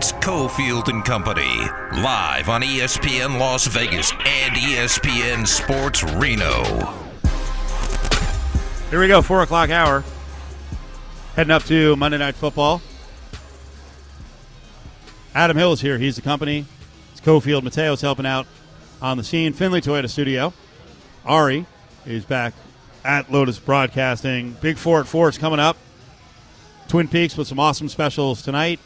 It's Cofield and Company, live on ESPN Las Vegas and ESPN Sports Reno. Here we go, four o'clock hour. Heading up to Monday Night Football. Adam Hill is here. He's the company. It's Cofield Mateo's helping out on the scene. Findlay Toyota Studio. Ari is back at Lotus Broadcasting. Big Four at Four is coming up. Twin Peaks with some awesome specials tonight.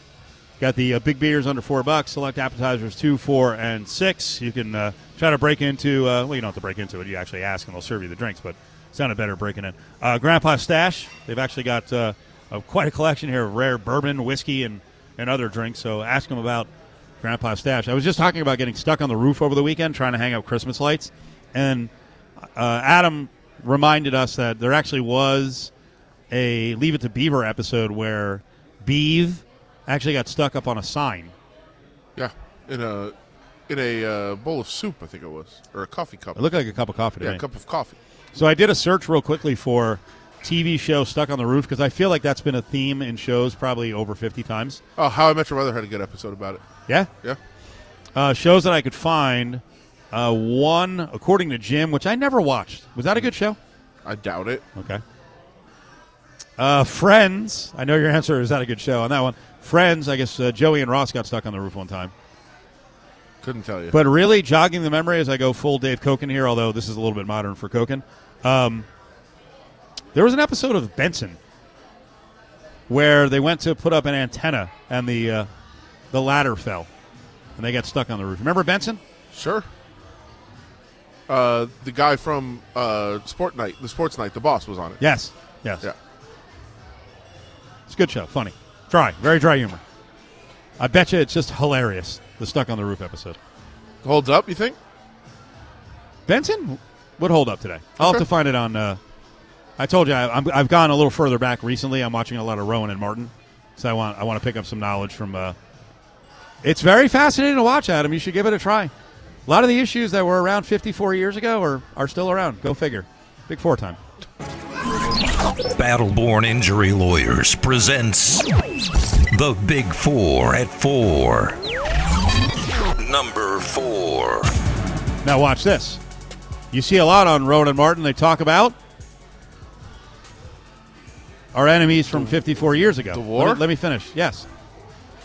Got the uh, big beers under four bucks. Select appetizers two, four, and six. You can uh, try to break into. Uh, well, you don't have to break into it. You actually ask, and they'll serve you the drinks. But sounded better breaking in. Uh, Grandpa Stash. They've actually got uh, a, quite a collection here of rare bourbon, whiskey, and and other drinks. So ask them about Grandpa Stash. I was just talking about getting stuck on the roof over the weekend trying to hang up Christmas lights, and uh, Adam reminded us that there actually was a Leave It to Beaver episode where Beav actually got stuck up on a sign. Yeah, in a in a uh, bowl of soup, I think it was, or a coffee cup. It looked like a cup of coffee to yeah, me. a cup of coffee. So I did a search real quickly for TV show Stuck on the Roof because I feel like that's been a theme in shows probably over 50 times. Oh, How I Met Your Mother had a good episode about it. Yeah? Yeah, Uh, shows that I could find. Uh, one, according to Jim, which I never watched. Was that a good show? I doubt it. Okay. Uh, Friends. I know your answer is that a good show on that one. Friends. I guess uh, Joey and Ross got stuck on the roof one time. Couldn't tell you. But really, jogging the memory as I go full Dave Koken here, although this is a little bit modern for Koken. Um, there was an episode of Benson where they went to put up an antenna and the uh, the ladder fell and they got stuck on the roof. Remember Benson? sure. Uh, the guy from uh, Sport Night, the Sports Night, the boss was on it. Yes. Yes. Yeah. It's a good show. Funny. Dry. Very dry humor. I bet you it's just hilarious. The stuck on the roof episode. Holds up, you think? Benson would hold up today. I'll have Okay. to find it on. Uh, I told you I, I'm, I've gone a little further back recently. I'm watching a lot of Rowan and Martin, so I want I want to pick up some knowledge from. Uh, it's very fascinating to watch, Adam. You should give it a try. A lot of the issues that were around 54 years ago are, are still around. Go figure. Big four time. Battleborn Injury Lawyers presents The Big Four at Four. Number four. Now watch this. You see a lot on Rowan and Martin. They talk about our enemies from 54 years ago. The Let war? me, let me finish. Yes,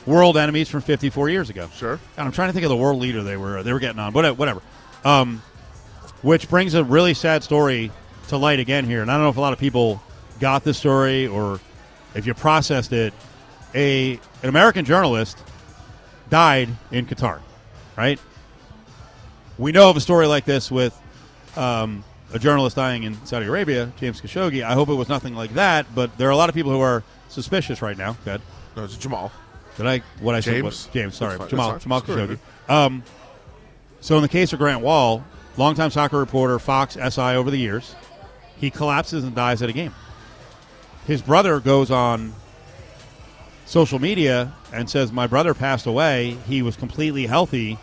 world enemies from 54 years ago. Sure. God, I'm trying to think of the world leader they were they were getting on. Whatever. whatever. Um, which brings a really sad story to light again here, and I don't know if a lot of people got this story or if you processed it. A an American journalist died in Qatar, right? We know of a story like this with um, a journalist dying in Saudi Arabia, James Khashoggi. I hope it was nothing like that, but there are a lot of people who are suspicious right now. Good. No, it's Jamal. Did I what I said? James? Was, James, sorry, fine, Jamal, Jamal Khashoggi. Um, so in the case of Grant Wahl, longtime soccer reporter, Fox SI over the years, he collapses and dies at a game. His brother goes on social media and says, "My brother passed away. He was completely healthy.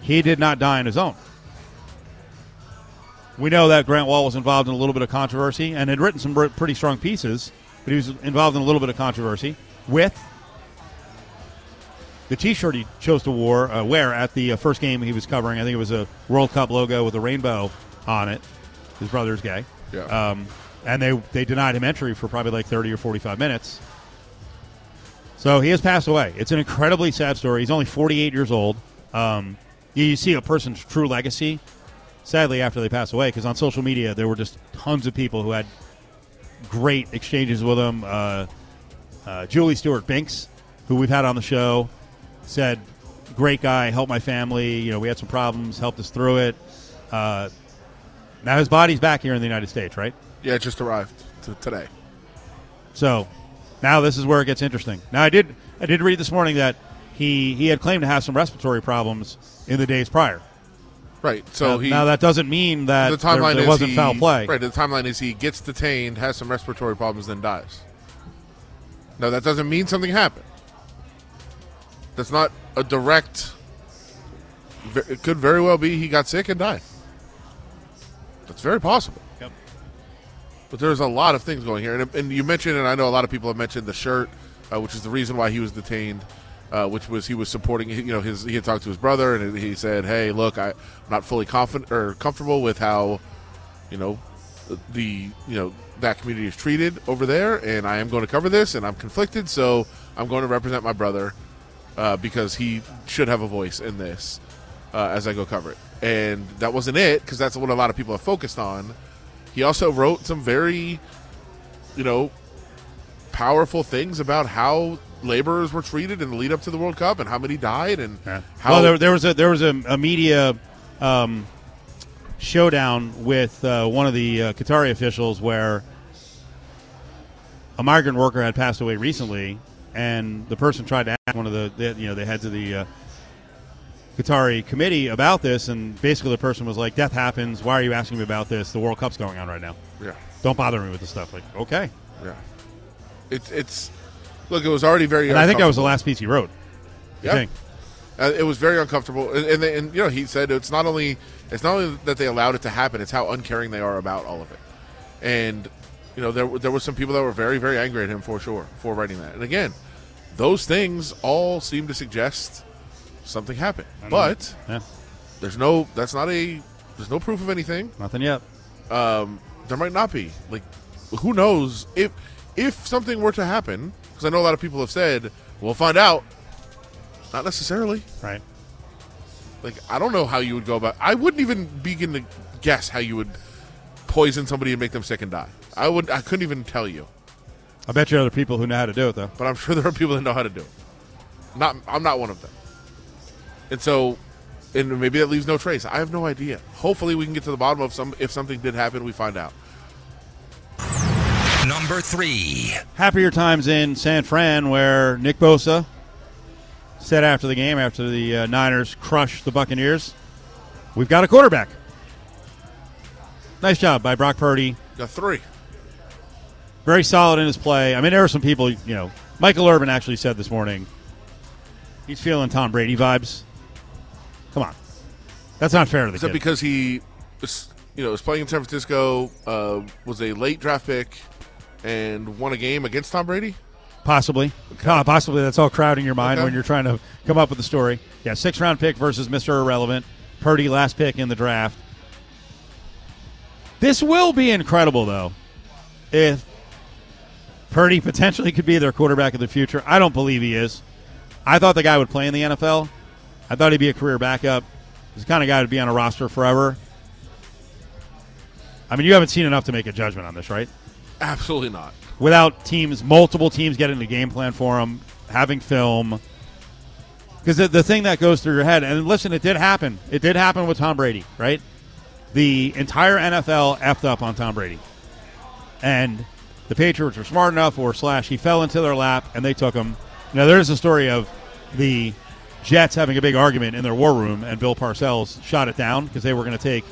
He did not die on his own." We know that Grant Wahl was involved in a little bit of controversy and had written some pretty strong pieces, but he was involved in a little bit of controversy with the T-shirt he chose to wear, uh, wear at the uh, first game he was covering. I think it was a World Cup logo with a rainbow on it. His brother's gay, Yeah. um, and they they denied him entry for probably like thirty or forty-five minutes. So he has passed away. It's an incredibly sad story. He's only forty-eight years old. Um, you, you see a person's true legacy, sadly, after they pass away, because on social media there were just tons of people who had great exchanges with him. Uh, uh, Julie Stewart Binks, who we've had on the show, said, "Great guy, helped my family. You know, we had some problems, helped us through it." Uh, now his body's back here in the United States, right? Yeah, it just arrived to today. So now this is where it gets interesting. Now I did I did read this morning that he he had claimed to have some respiratory problems in the days prior. Right. So now, he now that doesn't mean that the there, timeline there wasn't he, foul play. Right. The timeline is he gets detained, has some respiratory problems, then dies. No, that doesn't mean something happened. That's not a direct. It could very well be he got sick and died. That's very possible. Yep. But there's a lot of things going here, and, and you mentioned, and I know a lot of people have mentioned the shirt uh, which is the reason why he was detained. Uh, which was he was supporting, you know, his he had talked to his brother and he said, "Hey, look, I, I'm not fully confident or comfortable with how, you know, the you know that community is treated over there, and I am going to cover this, and I'm conflicted, so I'm going to represent my brother uh, because he should have a voice in this uh, as I go cover it. And that wasn't it because that's what a lot of people have focused on. He also wrote some very, you know, powerful things about how laborers were treated in the lead up to the World Cup and how many died and Yeah. how well, there, there was a there was a, a media um, showdown with uh, one of the uh, Qatari officials where a migrant worker had passed away recently, and the person tried to ask one of the, the you know the heads of the uh, Qatari committee about this, and basically the person was like, "Death happens. Why are you asking me about this? The World Cup's going on right now. yeah. Don't bother me with this stuff." Like, okay, Yeah, it's it's look. It was already very. and I think that was the last piece he wrote. Yeah. think. Uh, it was very uncomfortable, and, and, they- and you know he said it's not only it's not only that they allowed it to happen; it's how uncaring they are about all of it. And you know there there were some people that were very very angry at him for sure for writing that. And again, those things all seem to suggest something happened, but Yeah, there's no that's not a there's no proof of anything. nothing yet. um, there might not be. Like, who knows if if something were to happen? Because I know a lot of people have said we'll find out. Not necessarily. Right. Like, I don't know how you would go about. I wouldn't even begin to guess how you would poison somebody and make them sick and die. I would. I couldn't even tell you. I bet you other people who know how to do it though. But I'm sure there are people that know how to do it. Not. I'm not one of them. And so, and maybe that leaves no trace. I have no idea. Hopefully, we can get to the bottom of some. If something did happen, we find out. Number three. happier times in San Fran where Nick Bosa said after the game, after the uh, Niners crushed the Buccaneers, we've got a quarterback. Nice job by Brock Purdy. Got three. Very solid in his play. I mean, there were some people, you know, Michael Irvin actually said this morning he's feeling Tom Brady vibes. Come on. That's not fair to the Is that because he, was, you know, was playing in San Francisco, uh, was a late draft pick, and won a game against Tom Brady? Possibly. Ah, possibly that's all crowding your mind Okay. when you're trying to come up with a story. Yeah, six round pick versus Mr. Irrelevant. Purdy, last pick in the draft. This will be incredible, though, if Purdy potentially could be their quarterback of the future. I don't believe he is. I thought the guy would play in the NFL. I thought he'd be a career backup. He's the kind of guy to be on a roster forever. I mean, you haven't seen enough to make a judgment on this, right? Absolutely not. without teams, multiple teams getting the game plan for him, having film. Because the, the thing that goes through your head, and listen, it did happen. It did happen with Tom Brady, right? The entire NFL effed up on Tom Brady. And the Patriots were smart enough, or slash, he fell into their lap and they took him. Now, there's a story of the Jets having a big argument in their war room, and Bill Parcells shot it down because they were going to take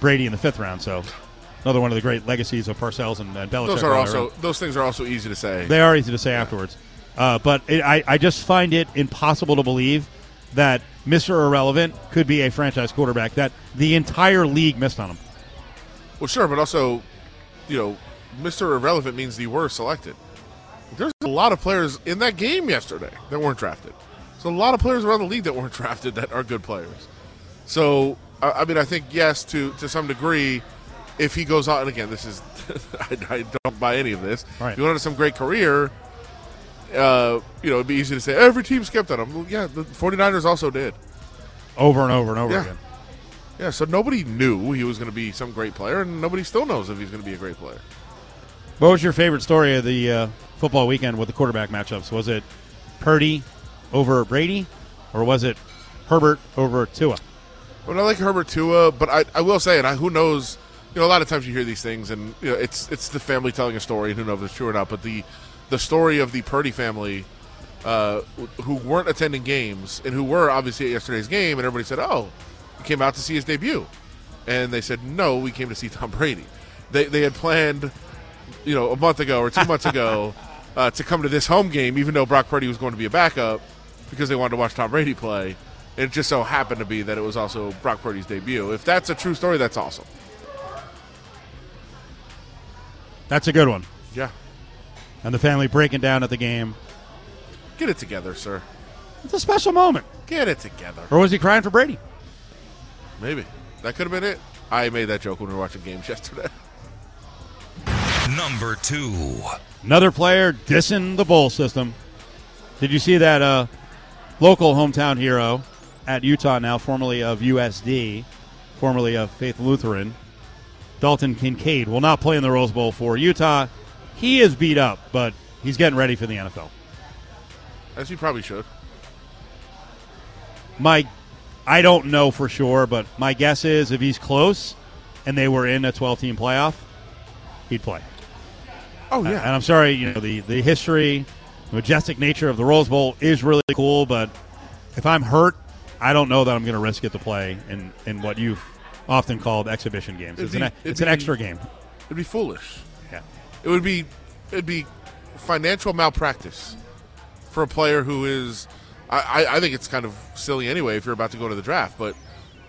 Brady in the fifth round. So, another one of the great legacies of Parcells and, and Belichick. Those are also those things are also easy to say. They are easy to say afterwards. Uh, but it, I, I just find it impossible to believe that Mr. Irrelevant could be a franchise quarterback that the entire league missed on him. well, sure, but also, you know, Mr. Irrelevant means the were selected. There's a lot of players in that game yesterday that weren't drafted. So a lot of players around the league that weren't drafted that are good players. So I, mean, I think yes, to to some degree, if he goes on, and again, this is I, I don't buy any of this. Right. If he went on some great career, uh, you know, it'd be easy to say every team skipped on him. Well, yeah, the 49ers also did. Over and over and over Yeah. again. Yeah, so nobody knew he was going to be some great player, and nobody still knows if he's going to be a great player. What was your favorite story of the uh, football weekend with the quarterback matchups? Was it Purdy over Brady, or was it Herbert over Tua? Well, I like Herbert Tua, but I, I will say, and I, who knows? You know, a lot of times you hear these things, and you know, it's it's the family telling a story, and who knows if it's true or not. But the the story of the Purdy family, uh, who weren't attending games and who were obviously at yesterday's game, and everybody said, "Oh, you came out to see his debut," and they said, "No, we came to see Tom Brady." They they had planned, you know, a month ago or two months ago, uh, to come to this home game, even though Brock Purdy was going to be a backup, because they wanted to watch Tom Brady play. It just so happened to be that it was also Brock Purdy's debut. If that's a true story, that's awesome. That's a good one. Yeah. And the family breaking down at the game. Get it together, sir. It's a special moment. Get it together. Or was he crying for Brady? Maybe that could have been it. I made that joke when we were watching games yesterday. Number two. Another player dissing the bowl system. Did you see that uh, local hometown hero at Utah now, formerly of USD, formerly of Faith Lutheran, Dalton Kincaid, will not play in the Rose Bowl for Utah. He is beat up, but he's getting ready for the NFL. As he probably should. My, I don't know for sure, but my guess is if he's close and they were in a 12 team playoff, he'd play. Oh yeah. And I'm sorry, you know, the, the history, the majestic nature of the Rose Bowl is really cool, but if I'm hurt, I don't know that I'm going to risk it to play in, in what you've often called exhibition games. It'd It's, be- an, it's an extra game. It'd be foolish. Yeah. It would be it'd be financial malpractice for a player who is. I, I, I think it's kind of silly anyway if you're about to go to the draft, but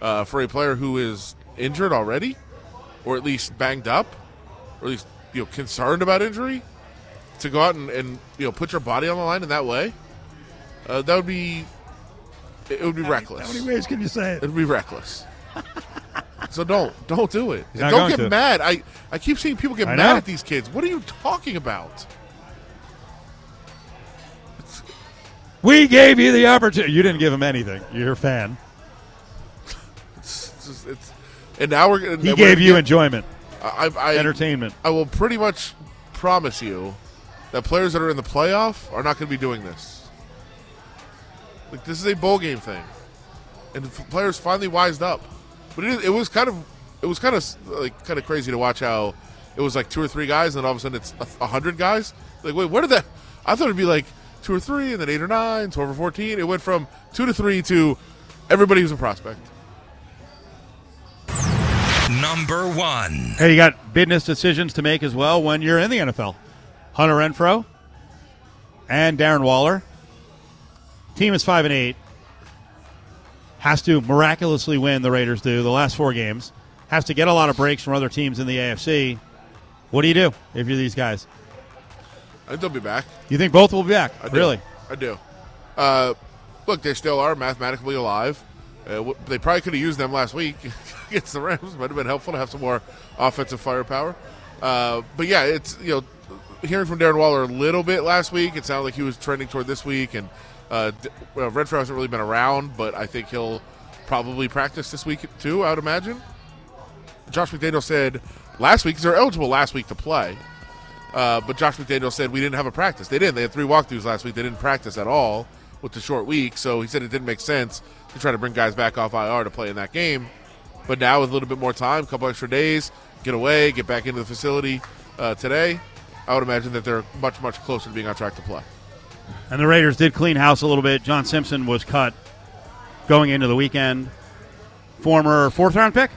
uh, for a player who is injured already, or at least banged up, or at least you know concerned about injury, to go out and, and you know put your body on the line in that way, uh, that would be it would be reckless. Many, how many ways can you say it? It'd be reckless. so don't don't do it. He's don't get to. mad. I I keep seeing people get I mad know. at these kids. What are you talking about? We gave you the opportunity. You didn't give him anything. You're a fan. It's, just- it's- and now we're gonna- He we're gave gonna you get- enjoyment, I, I, entertainment. I will pretty much promise you that players that are in the playoff are not going to be doing this. Like this is a bowl game thing, and the f- players finally wised up. But it, is- it was kind of it was kind of like kind of crazy to watch how it was like two or three guys, and then all of a sudden it's a, a hundred guys. Like wait, where did that? I thought it'd be like two or three, and then eight or nine, 12 or fourteen. It went from two to three to everybody who's a prospect. Number one. Hey, you got business decisions to make as well when you're in the NFL. Hunter Renfrow and Darren Waller. Team is five and eight. Has to miraculously win. The Raiders do the last four games. Has to get a lot of breaks from other teams in the AFC. What do you do if you're these guys? I think they'll be back. You think both will be back? I. Really? I do. Uh, look, they still are mathematically alive. Uh, w- they probably could have used them last week against the Rams. Might have been helpful to have some more offensive firepower. Uh, but yeah, it's you know hearing from Darren Waller a little bit last week. It sounded like he was trending toward this week, and uh, well, Renfrow hasn't really been around, but I think he'll probably practice this week too. I would imagine. Josh McDaniel said last week they're eligible last week to play. Uh, but Josh McDaniel said we didn't have a practice. They didn't. They had three walkthroughs last week. They didn't practice at all with the short week. So he said it didn't make sense to try to bring guys back off IR to play in that game. But now with a little bit more time, a couple extra days, get away, get back into the facility uh, today. I would imagine that they're much much closer to being on track to play. And the Raiders did clean house a little bit. John Simpson was cut going into the weekend. Former fourth round pick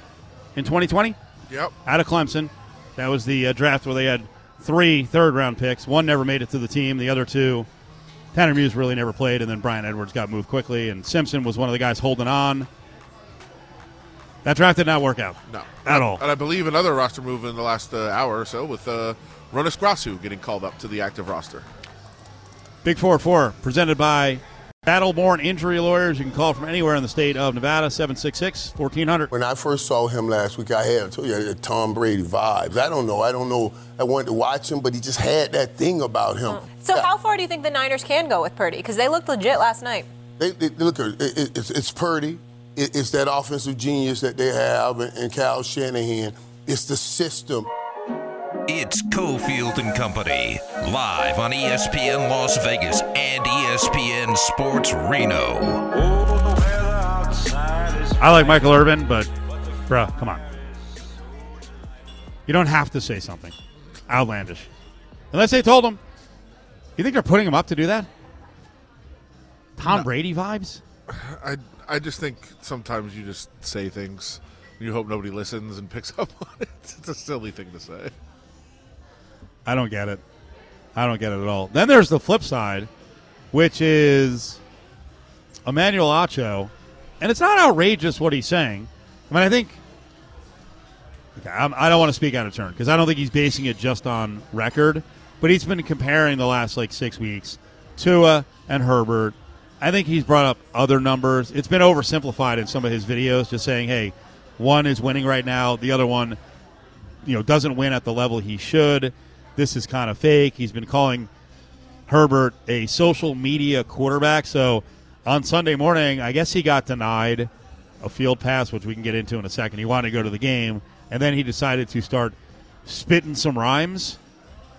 in 2020 Yep. out of Clemson. That was the uh, draft where they had three third round picks. One never made it to the team. The other two, Tanner Muse really never played, and then Brian Edwards got moved quickly, and Simpson was one of the guys holding on. That draft did not work out. No. At all. And I believe another roster move in the last uh, hour or so with uh, Ronas Grasu getting called up to the active roster. Big Four Four, presented by Battleborn Injury Lawyers. You can call from anywhere in the state of Nevada, 766 1400. When I first saw him last week, I had I told you I had Tom Brady vibes. I don't know. I don't know. I wanted to watch him, but he just had that thing about him. Oh. So Yeah. how far do you think the Niners can go with Purdy? Because they looked legit last night. They, they, look, it, it, it's, it's Purdy. It, it's that offensive genius that they have, and, and Kyle Shanahan. It's the system. It's Cofield and Company, live on ESPN Las Vegas and ESPN Sports Reno. I like Michael Irvin, but, bruh, come on. You don't have to say something outlandish. Unless they told him. You think they're putting him up to do that? Tom Brady vibes? I I just think sometimes you just say things. You hope nobody listens and picks up on it. It's a silly thing to say. I don't get it. I don't get it at all. Then there's the flip side, which is Emmanuel Acho, and it's not outrageous what he's saying. I mean, I think okay, I'm, I don't want to speak out of turn because I don't think he's basing it just on record, but he's been comparing the last like six weeks Tua and Herbert. I think he's brought up other numbers. It's been oversimplified in some of his videos, just saying, "Hey, one is winning right now, the other one, you know, doesn't win at the level he should. This is kind of fake." He's been calling Herbert a social media quarterback. So on Sunday morning, I guess he got denied a field pass, which we can get into in a second. He wanted to go to the game, and then he decided to start spitting some rhymes.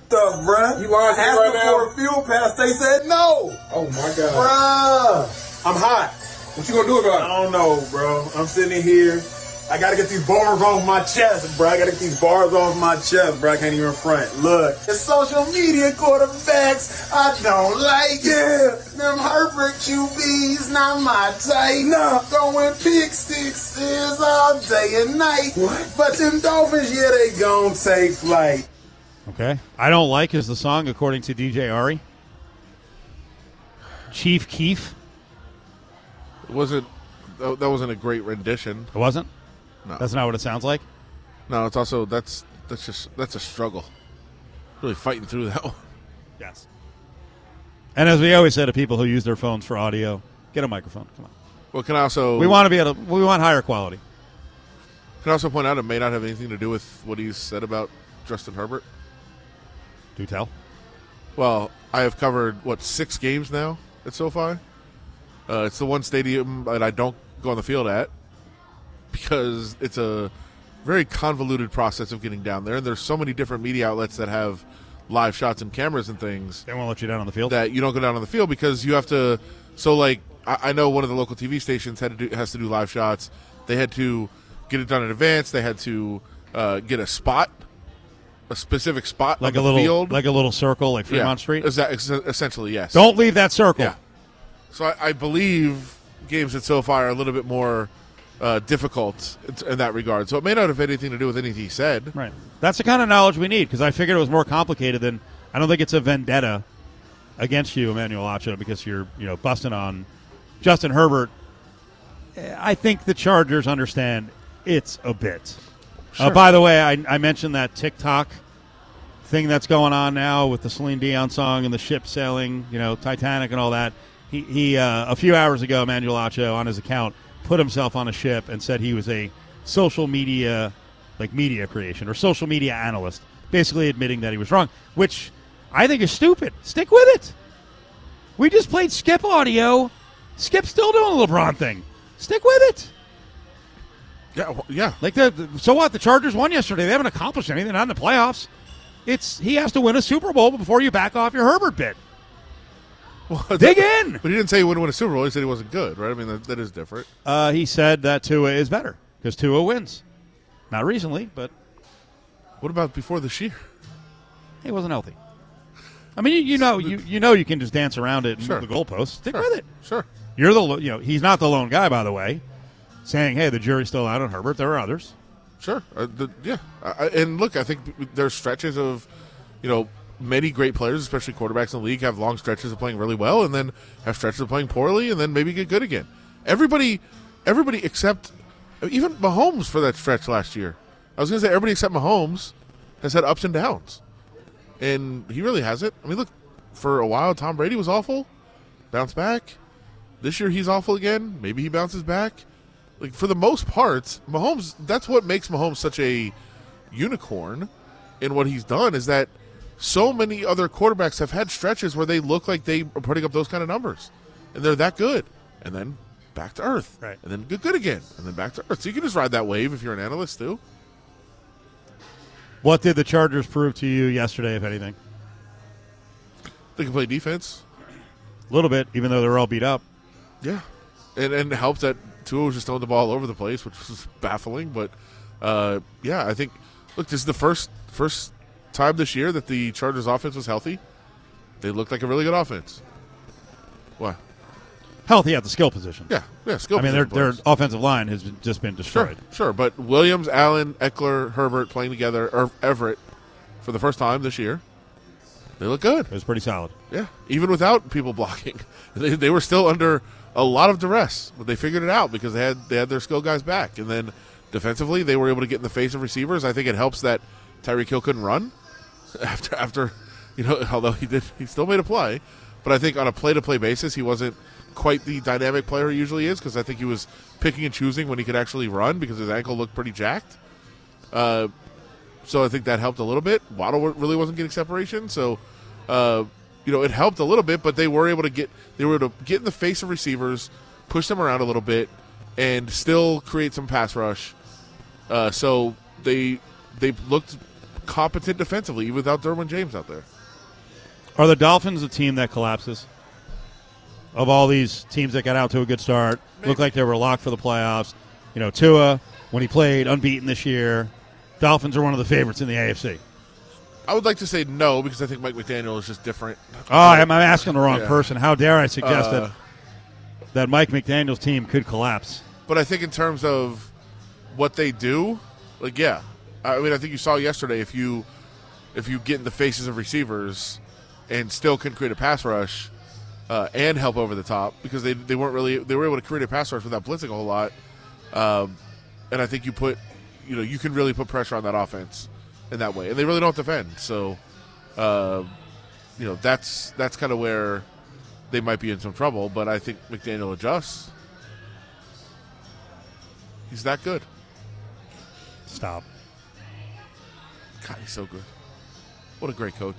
Stuff, bruh. You are asking right for a field pass. They said no. Oh my god, Bruh. I'm hot. What you gonna do about it? I don't know, bro. I'm sitting here. I gotta get these bars off my chest, bro. I gotta get these bars off my chest, bro. I can't even front. Look, it's social media quarterbacks. I don't like it. Them Herbert QBs, not my type. No, throwing pick sixes all day and night. What? But them Dolphins, yeah, they gon' take flight. Okay. I don't like is the song according to DJ Ari. Chief Keef. Wasn't that that wasn't a great rendition. It wasn't. No. That's not what it sounds like. No, it's also that's that's just that's a struggle. Really fighting through that one. Yes. And as we always say to people who use their phones for audio, get a microphone. Come on. Well, can I also We want to be able. To, we want higher quality. can I also point out it may not have anything to do with what he said about Justin Herbert. Do tell. Well, I have covered what six games now at SoFi. Uh, it's the one stadium that I don't go on the field at because it's a very convoluted process of getting down there, and there's so many different media outlets that have live shots and cameras and things They won't let you down on the field. that you don't go down on the field because you have to. So, like, I, I know one of the local TV stations had to do, has to do live shots. They had to get it done in advance. They had to uh, get a spot, a specific spot like on a the little, field, like a little circle, like Yeah. Fremont Street. Exa- ex- essentially, yes. Don't leave that circle. Yeah. So I, I believe games at SoFi are a little bit more uh, difficult in, in that regard. So it may not have anything to do with anything he said. Right. That's the kind of knowledge we need because I figured it was more complicated than. I don't think it's a vendetta against you, Emmanuel Acho, because you're you know busting on Justin Herbert. I think the Chargers understand it's a bit. Uh, by the way, I, I mentioned that TikTok thing that's going on now with the Celine Dion song and the ship sailing, you know, Titanic and all that. He, he uh, a few hours ago, Emmanuel Acho on his account put himself on a ship and said he was a social media, like media creation or social media analyst, basically admitting that he was wrong, which I think is stupid. Stick with it. We just played Skip audio. Skip's still doing the LeBron thing. Stick with it. Yeah, well, yeah. Like the, the- so what? The Chargers won yesterday. They haven't accomplished anything. Not in the playoffs. It's he has to win a Super Bowl before you back off your Herbert bit. Well, Dig in. But he didn't say he wouldn't win a Super Bowl. He said he wasn't good, right? I mean, that, that is different. Uh, he said that Tua is better because Tua wins. Not recently, but What about before this year? he wasn't healthy. I mean, you, you know, you you know, you can just dance around it and Sure. move the goalposts. Stick Sure. with it. Sure. You're the you know he's not the lone guy, by the way, saying hey the jury's still out on Herbert. There are others. Sure. Uh, the, yeah. I- and look, I think there's stretches of, you know, many great players, especially quarterbacks in the league, have long stretches of playing really well, and then have stretches of playing poorly, and then maybe get good again. Everybody, everybody except even Mahomes for that stretch last year. I was going to say everybody except Mahomes has had ups and downs, and he really has it. I mean, look, for a while Tom Brady was awful, bounced back. This year he's awful again. Maybe he bounces back like for the most part, Mahomes. That's what makes Mahomes such a unicorn in what he's done is that so many other quarterbacks have had stretches where they look like they are putting up those kind of numbers, and they're that good, and then back to earth, Right. and then good, good again, and then back to earth. So you can just ride that wave if you're an analyst too. What did the Chargers prove to you yesterday, if anything? They can play defense, A little bit, even though they're all beat up. yeah, and and it helped that Tua was just throwing the ball all over the place, which was baffling. But uh, yeah, I think look, this is the first first time this year that the Chargers offense was healthy. They looked like a really good offense. What? Healthy at the skill position. Yeah, yeah. Skill I mean, their, their players. offensive line has been, just been sure, destroyed. sure. But Williams, Allen, Ekeler, Herbert playing together, or Everett for the first time this year. They look good. It was pretty solid. Yeah, even without people blocking, they, they were still under a lot of duress, but they figured it out because they had they had their skill guys back, and then defensively they were able to get in the face of receivers. I think it helps that Tyreek Hill couldn't run after after you know, although he did he still made a play, But I think on a play-to-play basis, he wasn't quite the dynamic player he usually is because I think he was picking and choosing when he could actually run because his ankle looked pretty jacked. Uh, so I think that helped a little bit. Waddle really wasn't getting separation, so uh, you know it helped a little bit. But they were able to get they were able to get in the face of receivers, push them around a little bit, and still create some pass rush. Uh, so they they looked competent defensively even without Derwin James out there. Are the Dolphins a team that collapses? Of all these teams that got out to a good start, looked like they were locked for the playoffs. You know, Tua when he played unbeaten this year. Dolphins are one of the favorites in the AFC. I would like to say no because I think Mike McDaniel is just different. Oh, I'm I'm asking the wrong Yeah. person. How dare I suggest Uh, that that Mike McDaniel's team could collapse? But I think in terms of what they do, like yeah, I mean I think you saw yesterday if you if you get in the faces of receivers and still can create a pass rush uh, and help over the top because they they weren't really they were able to create a pass rush without blitzing a whole lot, um, and I think you put you know you can really put pressure on that offense in that way, and they really don't defend. So, uh, you know that's that's kind of where they might be in some trouble. But I think McDaniel adjusts. He's that good. Stop. God, he's so good. What a great coach.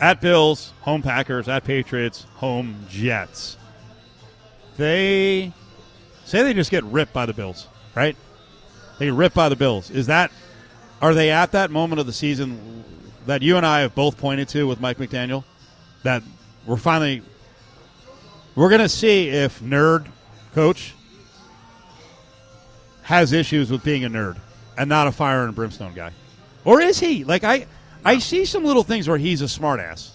At Bills, home Packers. At Patriots, home Jets. They say they just get ripped by the Bills, right? They get ripped by the Bills. Is that are they at that moment of the season that you and I have both pointed to with Mike McDaniel? That we're finally we're going to see if nerd coach has issues with being a nerd and not a fire and brimstone guy, or is he? Like I, I see some little things where he's a smartass.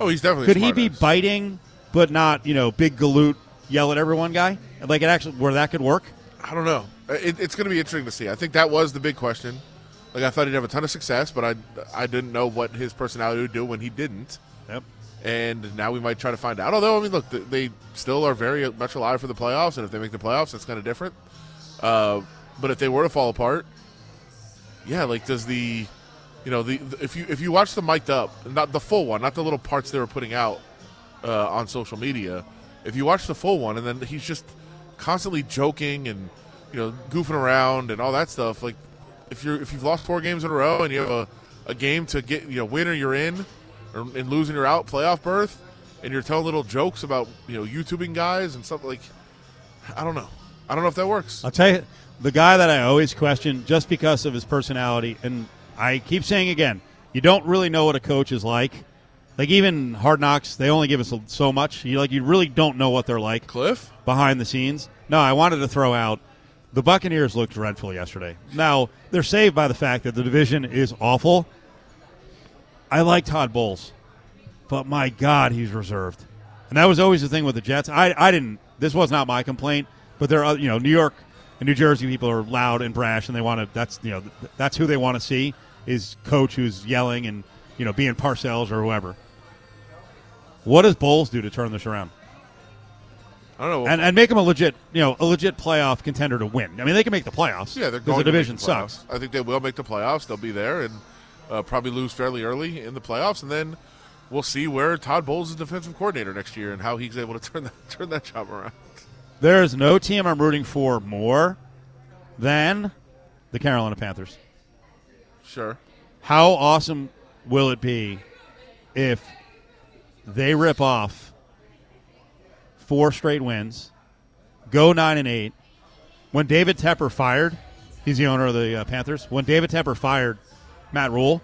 Oh, he's definitely. Could he be smartass. biting, but not you know big galoot, yell at everyone guy? Like it actually where that could work. I don't know. It, it's going to be interesting to see. I think that was the big question. Like I thought he'd have a ton of success, but I I didn't know what his personality would do when he didn't. Yep. And now we might try to find out. Although I mean, look, they still are very much alive for the playoffs, and if they make the playoffs, that's kind of different. Uh, but if they were to fall apart, yeah, like does the, you know, the, the if you if you watch the mic'd up, not the full one, not the little parts they were putting out uh, on social media, if you watch the full one, and then he's just constantly joking and you know goofing around and all that stuff, like if you're if you've lost four games in a row and you have a, a game to get you know win or you're in, or and losing you're out playoff berth, and you're telling little jokes about you know YouTubing guys and stuff like, I don't know, I don't know if that works. I'll tell you, the guy that I always question just because of his personality, and I keep saying again, you don't really know what a coach is like. Like even Hard Knocks, they only give us so much. You like you really don't know what they're like Cliff, behind the scenes. No, I wanted to throw out the Buccaneers looked dreadful yesterday. Now they're saved by the fact that the division is awful. I like Todd Bowles, but my God, he's reserved, and that was always the thing with the Jets. I, I didn't. This was not my complaint, but there are you know New York and New Jersey people are loud and brash, and they want to. That's you know that's who they want to see is coach who's yelling and you know being Parcells or whoever. What does Bowles do to turn this around? I don't know. and, and make them a legit, you know, a legit playoff contender to win. I mean, they can make the playoffs. yeah, they're going the to division make the playoffs. sucks. I think they will make the playoffs. They'll be there and uh, probably lose fairly early in the playoffs, and then we'll see where Todd Bowles is defensive coordinator next year and how he's able to turn that turn that job around. There is no team I'm rooting for more than the Carolina Panthers. Sure. How awesome will it be if they rip off four straight wins, go nine and eight? When David Tepper fired, he's the owner of the uh, Panthers. When David Tepper fired Matt Rhule,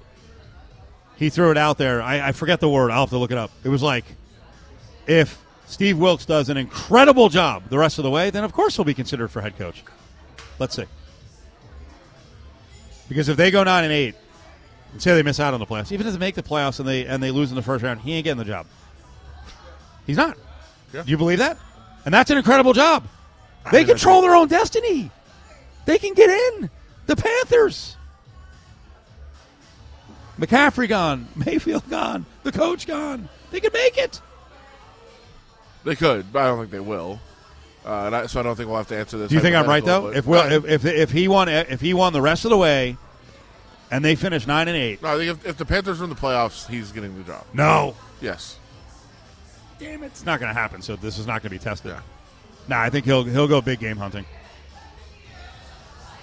he threw it out there. I, I forget the word. I'll have to look it up. It was like, if Steve Wilks does an incredible job the rest of the way, then of course he'll be considered for head coach. Let's see. Because if they go nine and eight, and say they miss out on the playoffs, even if they make the playoffs and they and they lose in the first round, he ain't getting the job. He's not. Yeah. Do you believe that? And that's an incredible job. They control their own destiny. They can get in. The Panthers. McCaffrey gone. Mayfield gone. The coach gone. They can make it. They could, but I don't think they will. Uh, and I, so I don't think we'll have to answer this. Do you think I'm right though? If Will, if, if if he won if he won the rest of the way, and they finish nine and eight, no, I think if, if the Panthers are in the playoffs, he's getting the job. no, Yes. damn it, it's not going to happen. So this is not going to be tested. Yeah. Nah, I think he'll he'll go big game hunting.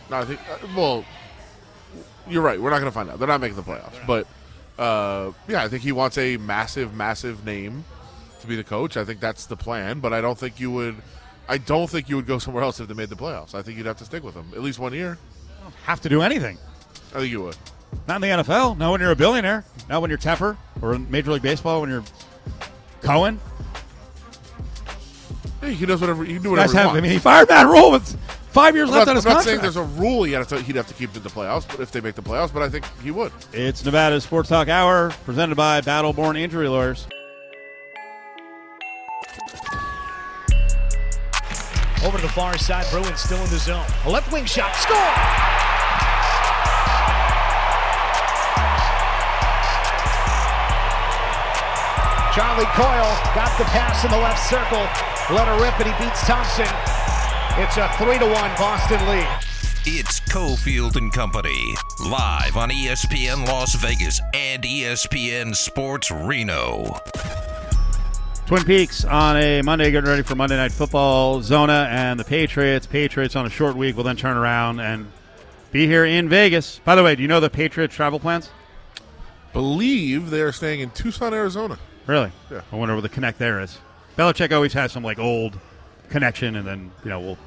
No, I think. Uh, well, you're right. We're not going to find out. They're not making the playoffs. But uh, yeah, I think he wants a massive, massive name to be the coach. I think that's the plan. But I don't think you would. I don't think you would go somewhere else if they made the playoffs. I think you'd have to stick with them at least one year. Have to do anything. I think you would. Not in the NFL. Not when you're a billionaire. Not when you're Tepper or in Major League Baseball when you're Cohen. Yeah, he does whatever. He can do You guys whatever. he have. I mean, he fired Matt Rhule with five years I'm left not, on his I'm not contract. saying there's a rule he'd have, to, he'd have to keep in the playoffs, but if they make the playoffs, but I think he would. It's Nevada Sports Talk Hour presented by Battleborn Injury Lawyers. Over to the far side, Bruins still in the zone. A left wing shot, score! Charlie Coyle got the pass in the left circle, let her rip, and he beats Thompson. It's a three to one Boston lead. It's Cofield and Company, live on ESPN Las Vegas and ESPN Sports Reno. Twin Peaks on a Monday, getting ready for Monday Night Football. Zona and the Patriots. Patriots on a short week will then turn around and be here in Vegas. By the way, do you know the Patriots travel plans? Believe they are staying in Tucson, Arizona. Really? Yeah. I wonder what the connect there is. Belichick always has some like old connection, and then you know we'll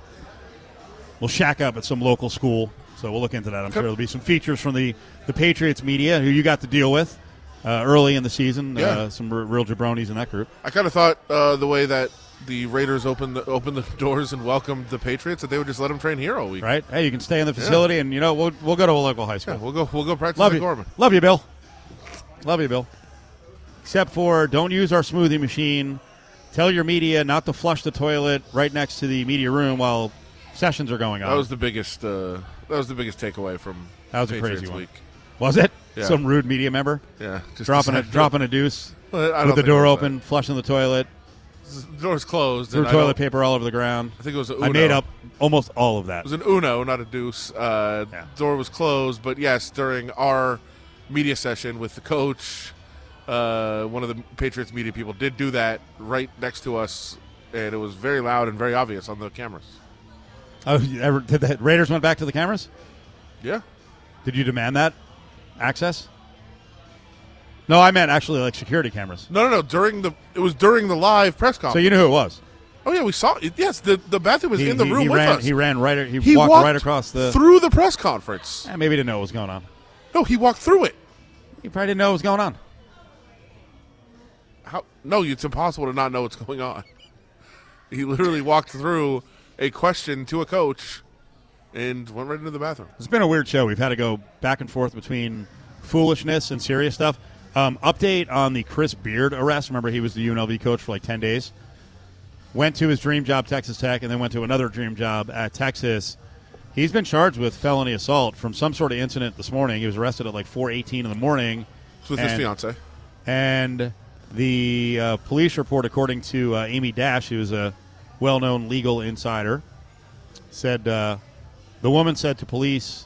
we'll shack up at some local school. So we'll look into that. I'm sure there'll be some features from the the Patriots media who you got to deal with uh, early in the season. Yeah. Uh, some r- real jabronis in that group. I kind of thought uh, the way that the Raiders opened the, opened the doors and welcomed the Patriots that they would just let them train here all week. Right? Hey, you can stay in the facility, and you know we'll we'll go to a local high school. Yeah, we'll go. We'll go practice Love you, Gorman. love you, Bill. Love you, Bill. Except for don't use our smoothie machine. Tell your media not to flush the toilet right next to the media room while sessions are going on. That was the biggest. Uh, that was the biggest takeaway from That was a Patriots crazy one. week. Was it? Yeah. Some rude media member Yeah, just dropping a dropping a deuce Well, with the door open, flushing the toilet, that. The door's closed. threw and toilet paper all over the ground. I think it was. I made up almost all of that. It was an Uno, not a deuce. Uh, Yeah. Door was closed, but yes, during our media session with the coach, uh, one of the Patriots media people did do that right next to us, and it was very loud and very obvious on the cameras. Oh, ever, did the Raiders went back to the cameras? Yeah, Did you demand that access? No, I meant actually like security cameras. no, no, no. During the it was during the live press conference. So you knew who it was. oh yeah, we saw it. Yes, the the bathroom was He, in the he- room he with ran. us. He ran right. He, He walked, walked right across the. through the press conference. Eh, maybe he didn't know what was going on. No, he walked through it. He probably didn't know what was going on. How? No, it's impossible to not know what's going on. He literally walked through a question to a coach and went right into the bathroom. It's been a weird show. We've had to go back and forth between foolishness and serious stuff. Um, update on the Chris Beard arrest. Remember, he was the UNLV coach for like 10 days. Went to his dream job, Texas Tech, and then went to another dream job at Texas. He's been charged with felony assault from some sort of incident this morning. He was arrested at like 4:18 in the morning. with his fiance. And the uh, police report, according to uh, Amy Dash, who is a well known legal insider, said uh, the woman said to police,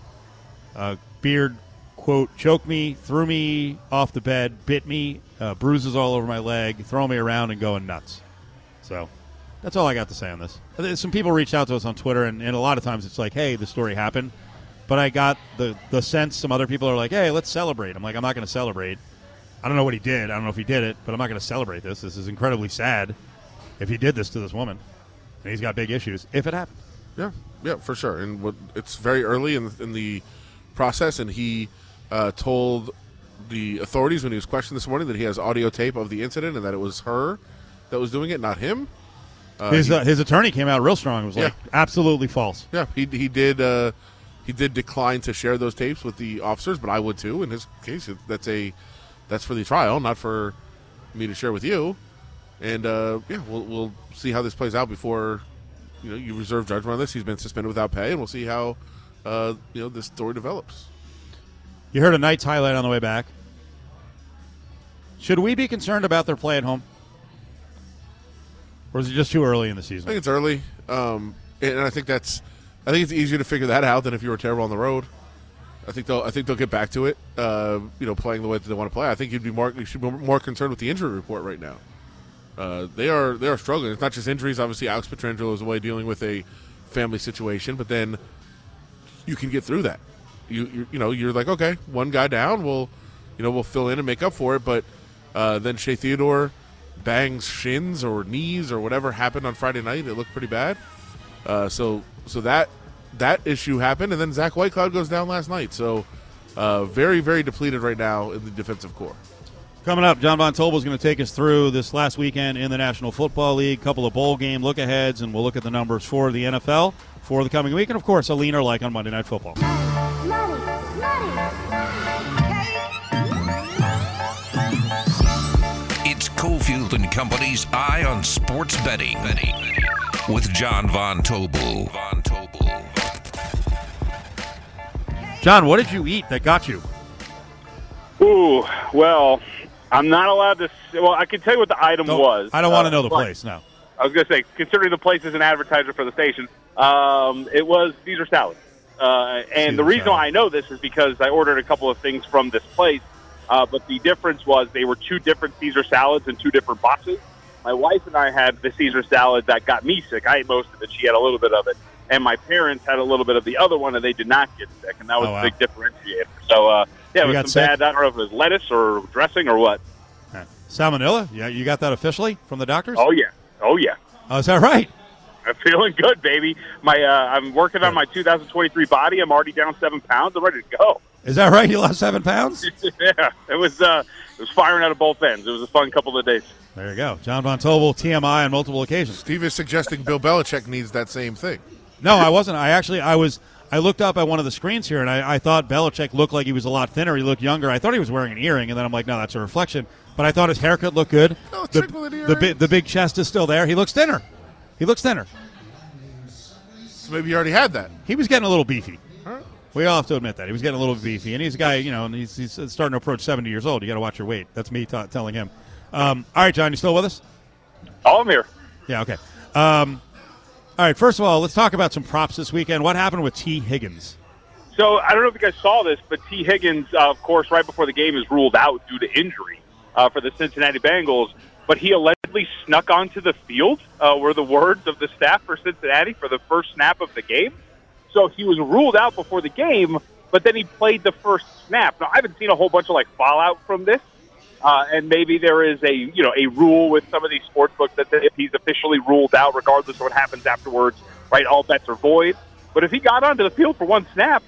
uh, Beard, quote, choked me, threw me off the bed, bit me, uh, bruises all over my leg, throwing me around and going nuts. So that's all I got to say on this. Uh, Some people reached out to us on Twitter, and, and a lot of times it's like, hey, the story happened. But I got the, the sense some other people are like, hey, let's celebrate. I'm like, I'm not going to celebrate. I don't know what he did. I don't know if he did it, but I'm not going to celebrate this. This is incredibly sad if he did this to this woman. And he's got big issues if it happened. Yeah, yeah, for sure. And what, it's very early in the, in the process, and he uh, told the authorities when he was questioned this morning that he has audio tape of the incident and that it was her that was doing it, not him. Uh, his, he- uh, his attorney came out real strong. It was like, Yeah. absolutely false. yeah, he he did uh, he did decline to share those tapes with the officers, but I would too. In his case, that's a that's for the trial, not for me to share with you. And uh, yeah, we'll we'll see how this plays out before you know you reserve judgment on this. He's been suspended without pay, and we'll see how uh, you know this story develops. You heard a Knights highlight on the way back. Should we be concerned about their play at home? Or is it just too early in the season? I think it's early, um, and I think that's I think it's easier to figure that out than if you were terrible on the road. I think they'll I think they'll get back to it. Uh, you know, playing the way that they want to play. I think you'd be more you should be more concerned with the injury report right now. Uh, they are they are struggling. It's not just injuries. Obviously, Alex Pietrangelo is away dealing with a family situation, but then you can get through that. You you, you know you're like okay, one guy down, we'll you know we'll fill in and make up for it. But uh, then Shea Theodore bangs shins or knees or whatever happened on Friday night. It looked pretty bad. Uh, so so that that issue happened, and then Zach Whitecloud goes down last night. So uh, very very depleted right now in the defensive corps. Coming up, John Von Tobel is going to take us through this last weekend in the National Football League, couple of bowl game look aheads, and we'll look at the numbers for the NFL for the coming week, and of course, a leaner like on Monday Night Football. It's Cofield and Company's Eye on Sports Betting with John Von Tobel. Von Tobel. John, what did you eat that got you? Ooh, well, I'm not allowed to. Well, I can tell you what the item Don't- was. I don't want to Uh, know the place. No. I was going to say, considering the place is an advertiser for the station, um, it was Caesar salad. Uh, and Caesar the reason salad. why I know this is because I ordered a couple of things from this place, uh, but the difference was they were two different Caesar salads in two different boxes. My wife and I had the Caesar salad that got me sick. I ate most of it. She had a little bit of it. And my parents had a little bit of the other one, and they did not get sick. And that was Oh, wow. a big differentiator. So, uh, yeah, it You was some sick? bad. I don't know if it was lettuce or dressing or what. Okay. Salmonella? Yeah, you got that officially from the doctors? Oh, yeah. Oh, yeah. Oh, is that right? I'm feeling good, baby. My uh, I'm working on my 2023 body. I'm already down seven pounds. I'm ready to go. Is that right? You lost seven pounds? yeah, it was uh, it was firing out of both ends. It was a fun couple of days. There you go. John Von Tobel, TMI on multiple occasions. Steve is suggesting Bill Belichick needs that same thing. No, I wasn't. I actually, I was. I looked up at one of the screens here, and I, I thought Belichick looked like he was a lot thinner. He looked younger. I thought he was wearing an earring, and then I'm like, no, that's a reflection. But I thought his haircut looked good. the, Belichick the, bi- the big chest is still there. He looks thinner. He looks thinner. So maybe you already had that. He was getting a little beefy. We all have to admit that he was getting a little beefy, and he's a guy, you know, and he's, he's starting to approach seventy years old. You got to watch your weight. That's me ta telling him. Um, all right, John, you still with us? Oh, I'm here. Yeah. Okay. Um, all right. First of all, let's talk about some props this weekend. What happened with Tee Higgins? So I don't know if you guys saw this, but Tee Higgins, uh, of course, right before the game is ruled out due to injury uh, for the Cincinnati Bengals. But he allegedly snuck onto the field, uh, were the words of the staff for Cincinnati for the first snap of the game. So he was ruled out before the game, but then he played the first snap. Now I haven't seen a whole bunch of like fallout from this, uh, and maybe there is a you know a rule with some of these sports books that if he's officially ruled out, regardless of what happens afterwards, right, all bets are void. But if he got onto the field for one snap,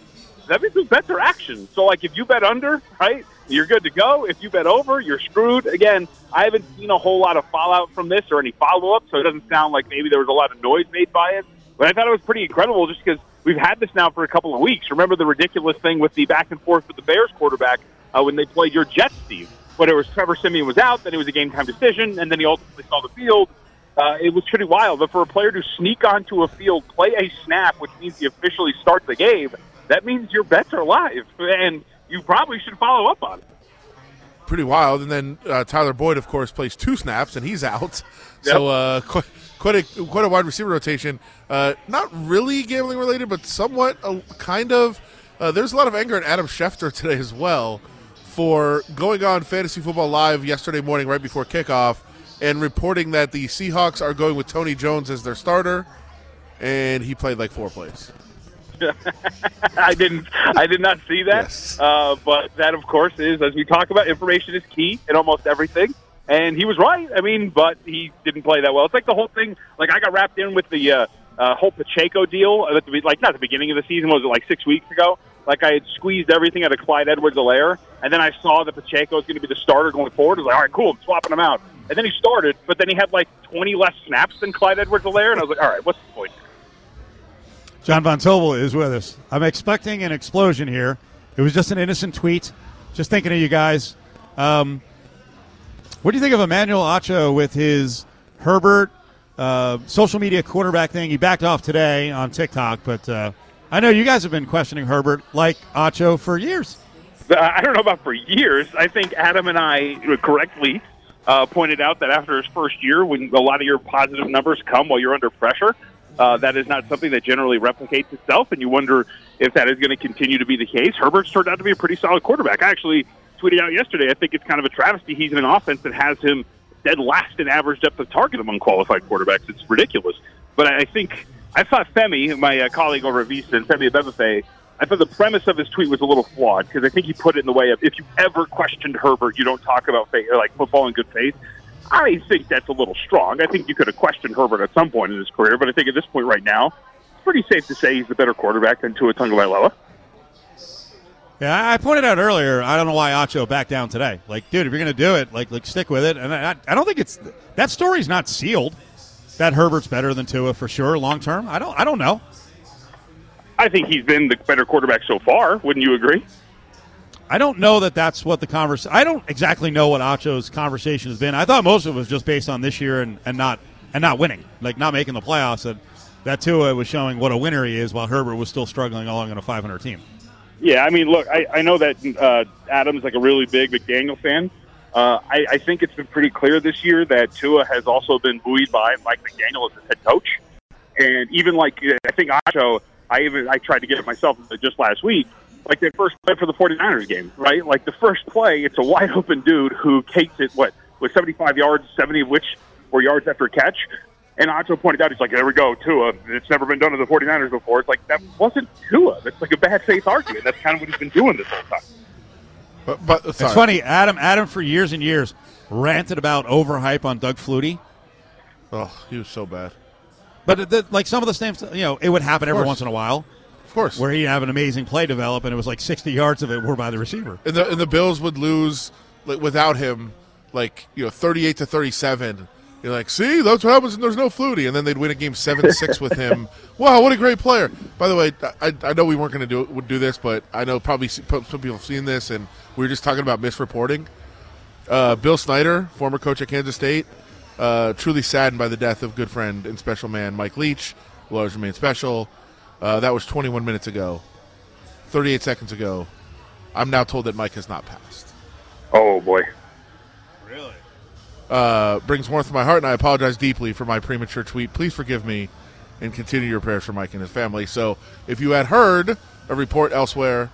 that means those bets are action. So like if you bet under, right, you're good to go. If you bet over, you're screwed. Again, I haven't seen a whole lot of fallout from this or any follow up, so it doesn't sound like maybe there was a lot of noise made by it. But I thought it was pretty incredible just because we've had this now for a couple of weeks. Remember the ridiculous thing with the back and forth with the Bears quarterback uh, when they played your Jets, Steve? When it was Trevor Siemian was out, then it was a game time decision, and then he ultimately saw the field. Uh, it was pretty wild. But for a player to sneak onto a field, play a snap, which means he officially starts the game, that means your bets are live, and you probably should follow up on it. Pretty wild. And then uh, Tyler Boyd, of course, plays two snaps and he's out. So uh, quite, quite a quite a wide receiver rotation. Uh, not really gambling related, but somewhat a, kind of. Uh, there's a lot of anger at Adam Schefter today as well for going on Fantasy Football Live yesterday morning right before kickoff and reporting that the Seahawks are going with Tony Jones as their starter, and he played like four plays. I didn't. I did not see that. Yes. Uh, but that, of course, is as we talk about. Information is key in almost everything, and he was right. I mean, but he didn't play that well. It's like the whole thing. Like I got wrapped in with the uh, uh, whole Pacheco deal. Like not the beginning of the season. Was it like six weeks ago? Like I had squeezed everything out of Clyde Edwards-Helaire, and then I saw that Pacheco was going to be the starter going forward. I was like, all right, cool, I'm swapping him out. And then he started, but then he had like 20 less snaps than Clyde Edwards-Helaire, and I was like, all right, what's the point? John Von Tobel is with us. I'm expecting an explosion here. It was just an innocent tweet. Just thinking of you guys. Um, what do you think of Emmanuel Acho with his Herbert uh, social media quarterback thing? He backed off today on TikTok, but uh, I know you guys have been questioning Herbert like Acho for years. I don't know about for years. I think Adam and I correctly uh, pointed out that after his first year, when a lot of your positive numbers come while you're under pressure, uh, that is not something that generally replicates itself, and you wonder if that is going to continue to be the case. Herbert's turned out to be a pretty solid quarterback. I actually tweeted out yesterday. I think it's kind of a travesty. He's in an offense that has him dead last in average depth of target among qualified quarterbacks. It's ridiculous. But I think I thought Femi, my uh, colleague over at VSiN, Femi Abebefe, I thought the premise of his tweet was a little flawed because I think he put it in the way of if you ever questioned Herbert, you don't talk about faith, like football in good faith. I think that's a little strong. I think you could have questioned Herbert at some point in his career, but I think at this point right now, it's pretty safe to say he's the better quarterback than Tua Tagovailoa. Yeah, I pointed out earlier. I don't know why Acho backed down today. Like, dude, if you're going to do it, like, like stick with it. And I, I don't think it's that story's not sealed. That Herbert's better than Tua for sure, long term. I don't, I don't know. I think he's been the better quarterback so far. Wouldn't you agree? I don't know that that's what the conversation. I don't exactly know what Acho's conversation has been. I thought most of it was just based on this year and, and not and not winning, like not making the playoffs. And that Tua was showing what a winner he is, while Herbert was still struggling along on a 500 team. Yeah, I mean, look, I, I know that uh, Adam's like a really big McDaniel fan. Uh, I, I think it's been pretty clear this year that Tua has also been buoyed by Mike McDaniel as his head coach, and even like I think Acho, I even I tried to get it myself just last week. Like their first play for the 49ers game, right? Like the first play, it's a wide open dude who cakes it. What with 75 yards, 70 of which were yards after catch. And Acho pointed out, he's like, there we go, Tua. It's never been done to the 49ers before. It's like, that wasn't Tua. That's like a bad faith argument. That's kind of what he's been doing this whole time. But, but It's funny, Adam. Adam for years and years ranted about overhype on Doug Flutie. Oh, he was so bad. But the, like some of the same, you know, it would happen every once in a while. Of course. Where he'd have an amazing play develop, and it was like 60 yards of it were by the receiver. And the and the Bills would lose like, without him, like you know, thirty-eight to thirty-seven. You're like, see, that's what happens. when There's no Flutie, and then they'd win a game seven six with him. Wow, what a great player! By the way, I, I know we weren't going to do would do this, but I know probably some people have seen this, and we were just talking about misreporting. Uh, Bill Snyder, former coach at Kansas State, uh, truly saddened by the death of good friend and special man Mike Leach. Will always remain special. Uh, that was 21 minutes ago. 38 seconds ago. I'm now told that Mike has not passed. Oh boy. Uh, brings warmth to my heart, and I apologize deeply for my premature tweet. Please forgive me and continue your prayers for Mike and his family. So, if you had heard a report elsewhere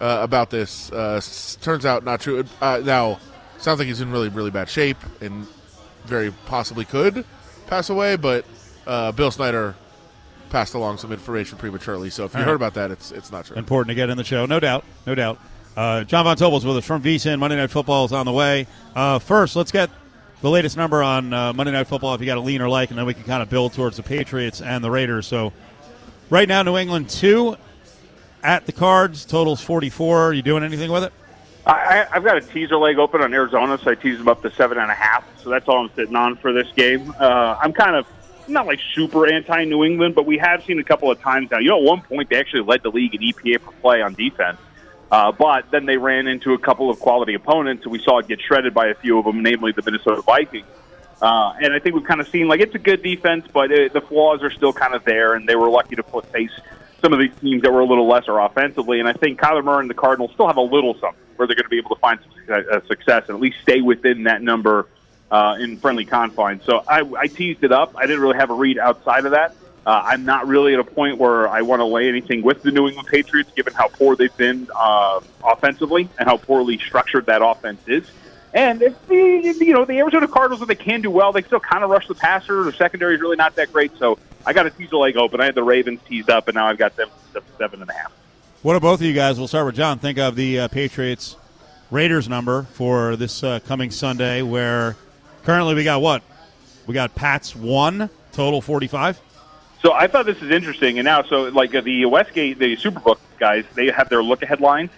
uh, about this, uh, s- turns out not true. Uh, now, sounds like he's in really, really bad shape and very possibly could pass away, but uh, Bill Snyder passed along some information prematurely. So, if you All heard right. about that, it's it's not true. Important to get in the show, no doubt, no doubt. Uh, John Von Tobel's with us from VSiN. Monday Night Football is on the way. Uh, first, let's get the latest number on uh, Monday Night Football if you got a lean or like, and then we can kind of build towards the Patriots and the Raiders. So, right now, New England two at the Cards. Totals forty four. Are you doing anything with it? I, I've got a teaser leg open on Arizona, so I teased them up to seven and a half. So that's all I'm sitting on for this game. Uh, I'm kind of not like super anti New England, but we have seen a couple of times now. You know, at one point they actually led the league in EPA per play on defense. Uh, but then they ran into a couple of quality opponents, and we saw it get shredded by a few of them, namely the Minnesota Vikings. Uh, and I think we've kind of seen like it's a good defense, but it, the flaws are still kind of there, and they were lucky to put face some of these teams that were a little lesser offensively. And I think Kyler Murray and the Cardinals still have a little something where they're going to be able to find some uh, success and at least stay within that number uh, in friendly confines. So I, I teased it up. I didn't really have a read outside of that. Uh, I'm not really at a point where I want to lay anything with the New England Patriots, given how poor they've been uh, offensively and how poorly structured that offense is. And if the you know the Arizona Cardinals, if they can do well, they still kind of rush the passer. The secondary is really not that great. So I got a teaser leg open. I had the Ravens teased up, and now I've got them seven and a half. What do both of you guys? We'll start with John. Think of the uh, Patriots Raiders number for this uh, coming Sunday, where currently we got what? We got Pats one total forty five. So I thought this is interesting, and now so like the Westgate, the Superbook guys, they have their look ahead line.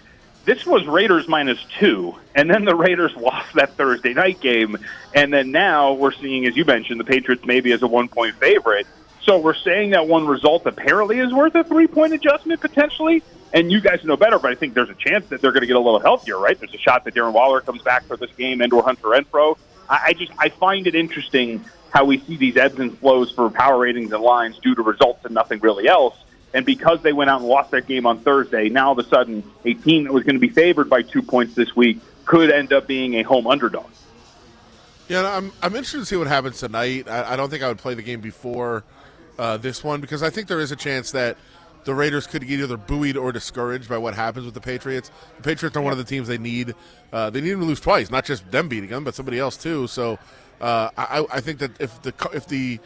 This was Raiders minus two, and then the Raiders lost that Thursday night game, and then now we're seeing, as you mentioned, the Patriots maybe as a one point favorite. So we're saying that one result apparently is worth a three point adjustment potentially. And you guys know better, but I think there's a chance that they're going to get a little healthier, right? There's a shot that Darren Waller comes back for this game, and or Hunter Renfrow. I, I just I find it interesting how we see these ebbs and flows for power ratings and lines due to results and nothing really else. And because they went out and lost that game on Thursday, now all of a sudden a team that was going to be favored by two points this week could end up being a home underdog. Yeah, I'm I'm interested to see what happens tonight. I, I don't think I would play the game before uh, this one because I think there is a chance that the Raiders could get either buoyed or discouraged by what happens with the Patriots. The Patriots are one of the teams they need. Uh, they need them to lose twice, not just them beating them, but somebody else too. So Uh, I, I think that if the if the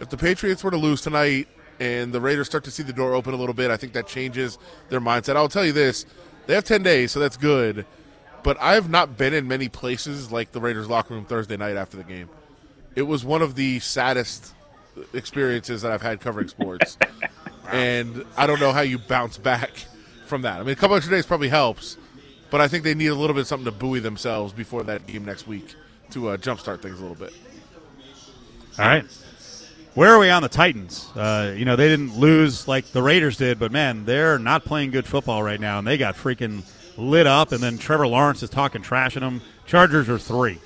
if the Patriots were to lose tonight and the Raiders start to see the door open a little bit, I think that changes their mindset. I'll tell you this: they have ten days, so that's good. But I have not been in many places like the Raiders locker room Thursday night after the game. It was one of the saddest experiences that I've had covering sports, and I don't know how you bounce back from that. I mean, a couple extra days probably helps, but I think they need a little bit of something to buoy themselves before that game next week to uh, jumpstart things a little bit. All right. Where are we on the Titans? Uh, you know, they didn't lose like the Raiders did, but man, they're not playing good football right now, and they got freaking lit up. And then Trevor Lawrence is talking trash at them. Chargers are three.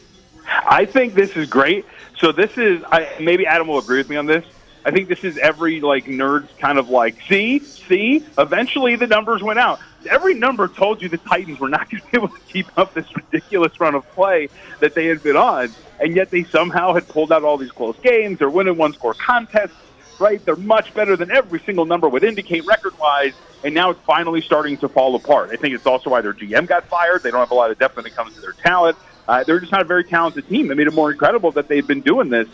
I think this is great. So this is I, maybe Adam will agree with me on this. I think this is every like nerd's kind of like, see, see. Eventually, the numbers went out. Every number told you the Titans were not going to be able to keep up this ridiculous run of play that they had been on, and yet they somehow had pulled out all these close games. They're winning one-score contests. Right? They're much better than every single number would indicate record-wise, and now it's finally starting to fall apart. I think it's also why their GM got fired. They don't have a lot of depth when it comes to their talent. Uh, they're just not a very talented team. That made it more incredible that they've been doing this.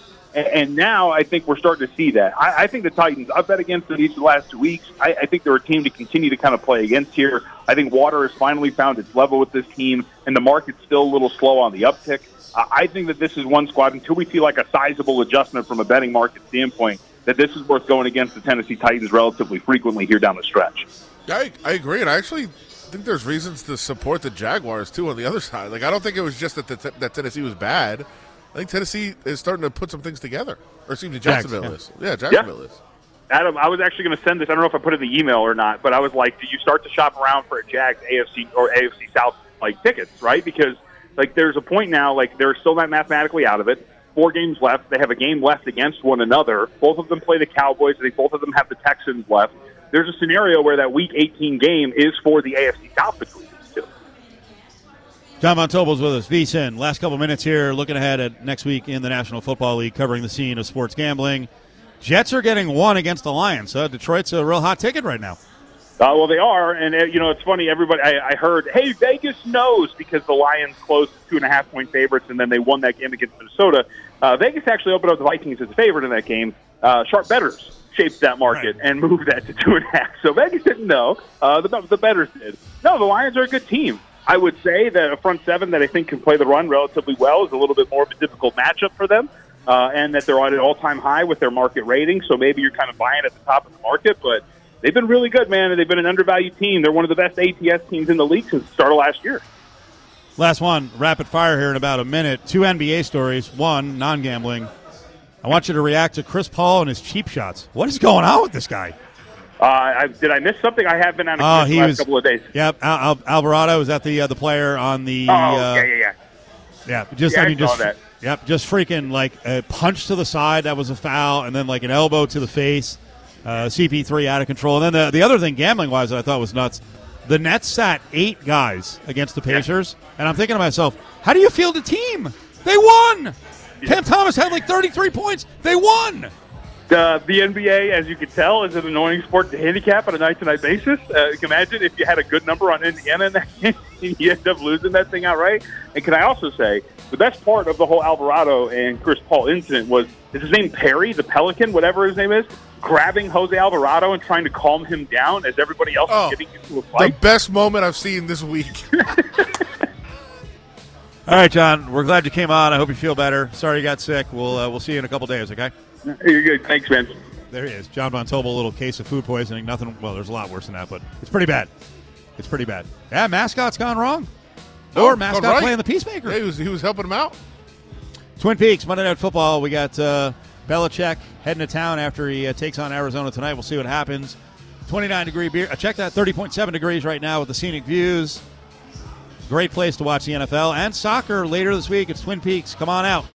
And, now I think we're starting to see that. I, I think the Titans, I've bet against them each of the last two weeks. I, I think they're a team to continue to kind of play against here. I think water has finally found its level with this team, and the market's still a little slow on the uptick. Uh, I think that this is one squad until we see like a sizable adjustment from a betting market standpoint that this is worth going against the Tennessee Titans relatively frequently here down the stretch. I, I agree, and I actually think there's reasons to support the Jaguars too on the other side. Like I don't think it was just that the, that Tennessee was bad. I think Tennessee is starting to put some things together. Or excuse me, Jacksonville yeah. is. Yeah, Jacksonville Yeah. is. Adam, I was actually going to send this. I don't know if I put it in the email or not, but I was like, do you start to shop around for a Jags AFC or AFC South like tickets, right? Because like there's a point now, like they're still not mathematically out of it. Four games left. They have a game left against one another. Both of them play the Cowboys. They both of them have the Texans left. There's a scenario where that Week 18 game is for the AFC South between these two. John Von Tobel's with us. VSIN. Last couple minutes here, looking ahead at next week in the National Football League, covering the scene of sports gambling. Jets are getting one against the Lions. So Detroit's a real hot ticket right now. Uh, well, they are, and uh, you know it's funny. Everybody, I, I heard, hey, Vegas knows because the Lions closed two and a half point favorites, and then they won that game against Minnesota. Uh, Vegas actually opened up the Vikings as a favorite in that game. Uh, sharp betters shaped that market Right. and moved that to two and a half. So Vegas didn't know. Uh, the the betters did. No, the Lions are a good team. I would say that a front seven that I think can play the run relatively well is a little bit more of a difficult matchup for them, uh, and that they're at an all time high with their market rating. So maybe you're kind of buying at the top of the market, but they've been really good, man, they've been an undervalued team. They're one of the best ATS teams in the league since the start of last year. Last one, rapid fire here in about a minute. Two NBA stories. One, non gambling. I want you to react to Chris Paul and his cheap shots. What is going on with this guy? Uh, I, did I miss something? I have been on a Oh, he last was- couple of days. Yep, Al- Al- Alvarado is that the uh, the player on the? Oh, uh, yeah, yeah, yeah. Yeah, just Yeah, I mean, saw just that. yep, just freaking like a punch to the side that was a foul, and then like an elbow to the face. Uh, CP3 out of control, and then the the other thing gambling wise that I thought was nuts. The Nets sat eight guys against the Pacers, and I'm thinking to myself, how do you field a team? They won. Cam Thomas had like 33 points. They won. Uh, the NBA, as you can tell, is an annoying sport to handicap on a night-to-night basis. Uh, you can imagine if you had a good number on Indiana in that game, you end up losing that thing outright. And can I also say the best part of the whole Alvarado and Chris Paul incident was is his name Perry, the Pelican, whatever his name is, grabbing Jose Alvarado and trying to calm him down as everybody else Oh, is getting into a fight? The best moment I've seen this week. All right, John, we're glad you came on. I hope you feel better. Sorry you got sick. We'll uh, we'll see you in a couple days. Okay. You're good. Thanks, man. There he is, John Von Tobel. A little case of food poisoning. Nothing. Well, there's a lot worse than that, but it's pretty bad. It's pretty bad. Yeah, mascot's gone wrong. Or Oh, mascot right. playing the peacemaker. Yeah, he was he was helping him out. Twin Peaks Monday Night Football. We got uh, Belichick heading to town after he uh, takes on Arizona tonight. We'll see what happens. 29 degree beer. Uh, check that 30.7 degrees right now with the scenic views. Great place to watch the NFL and soccer later this week. It's Twin Peaks. Come on out.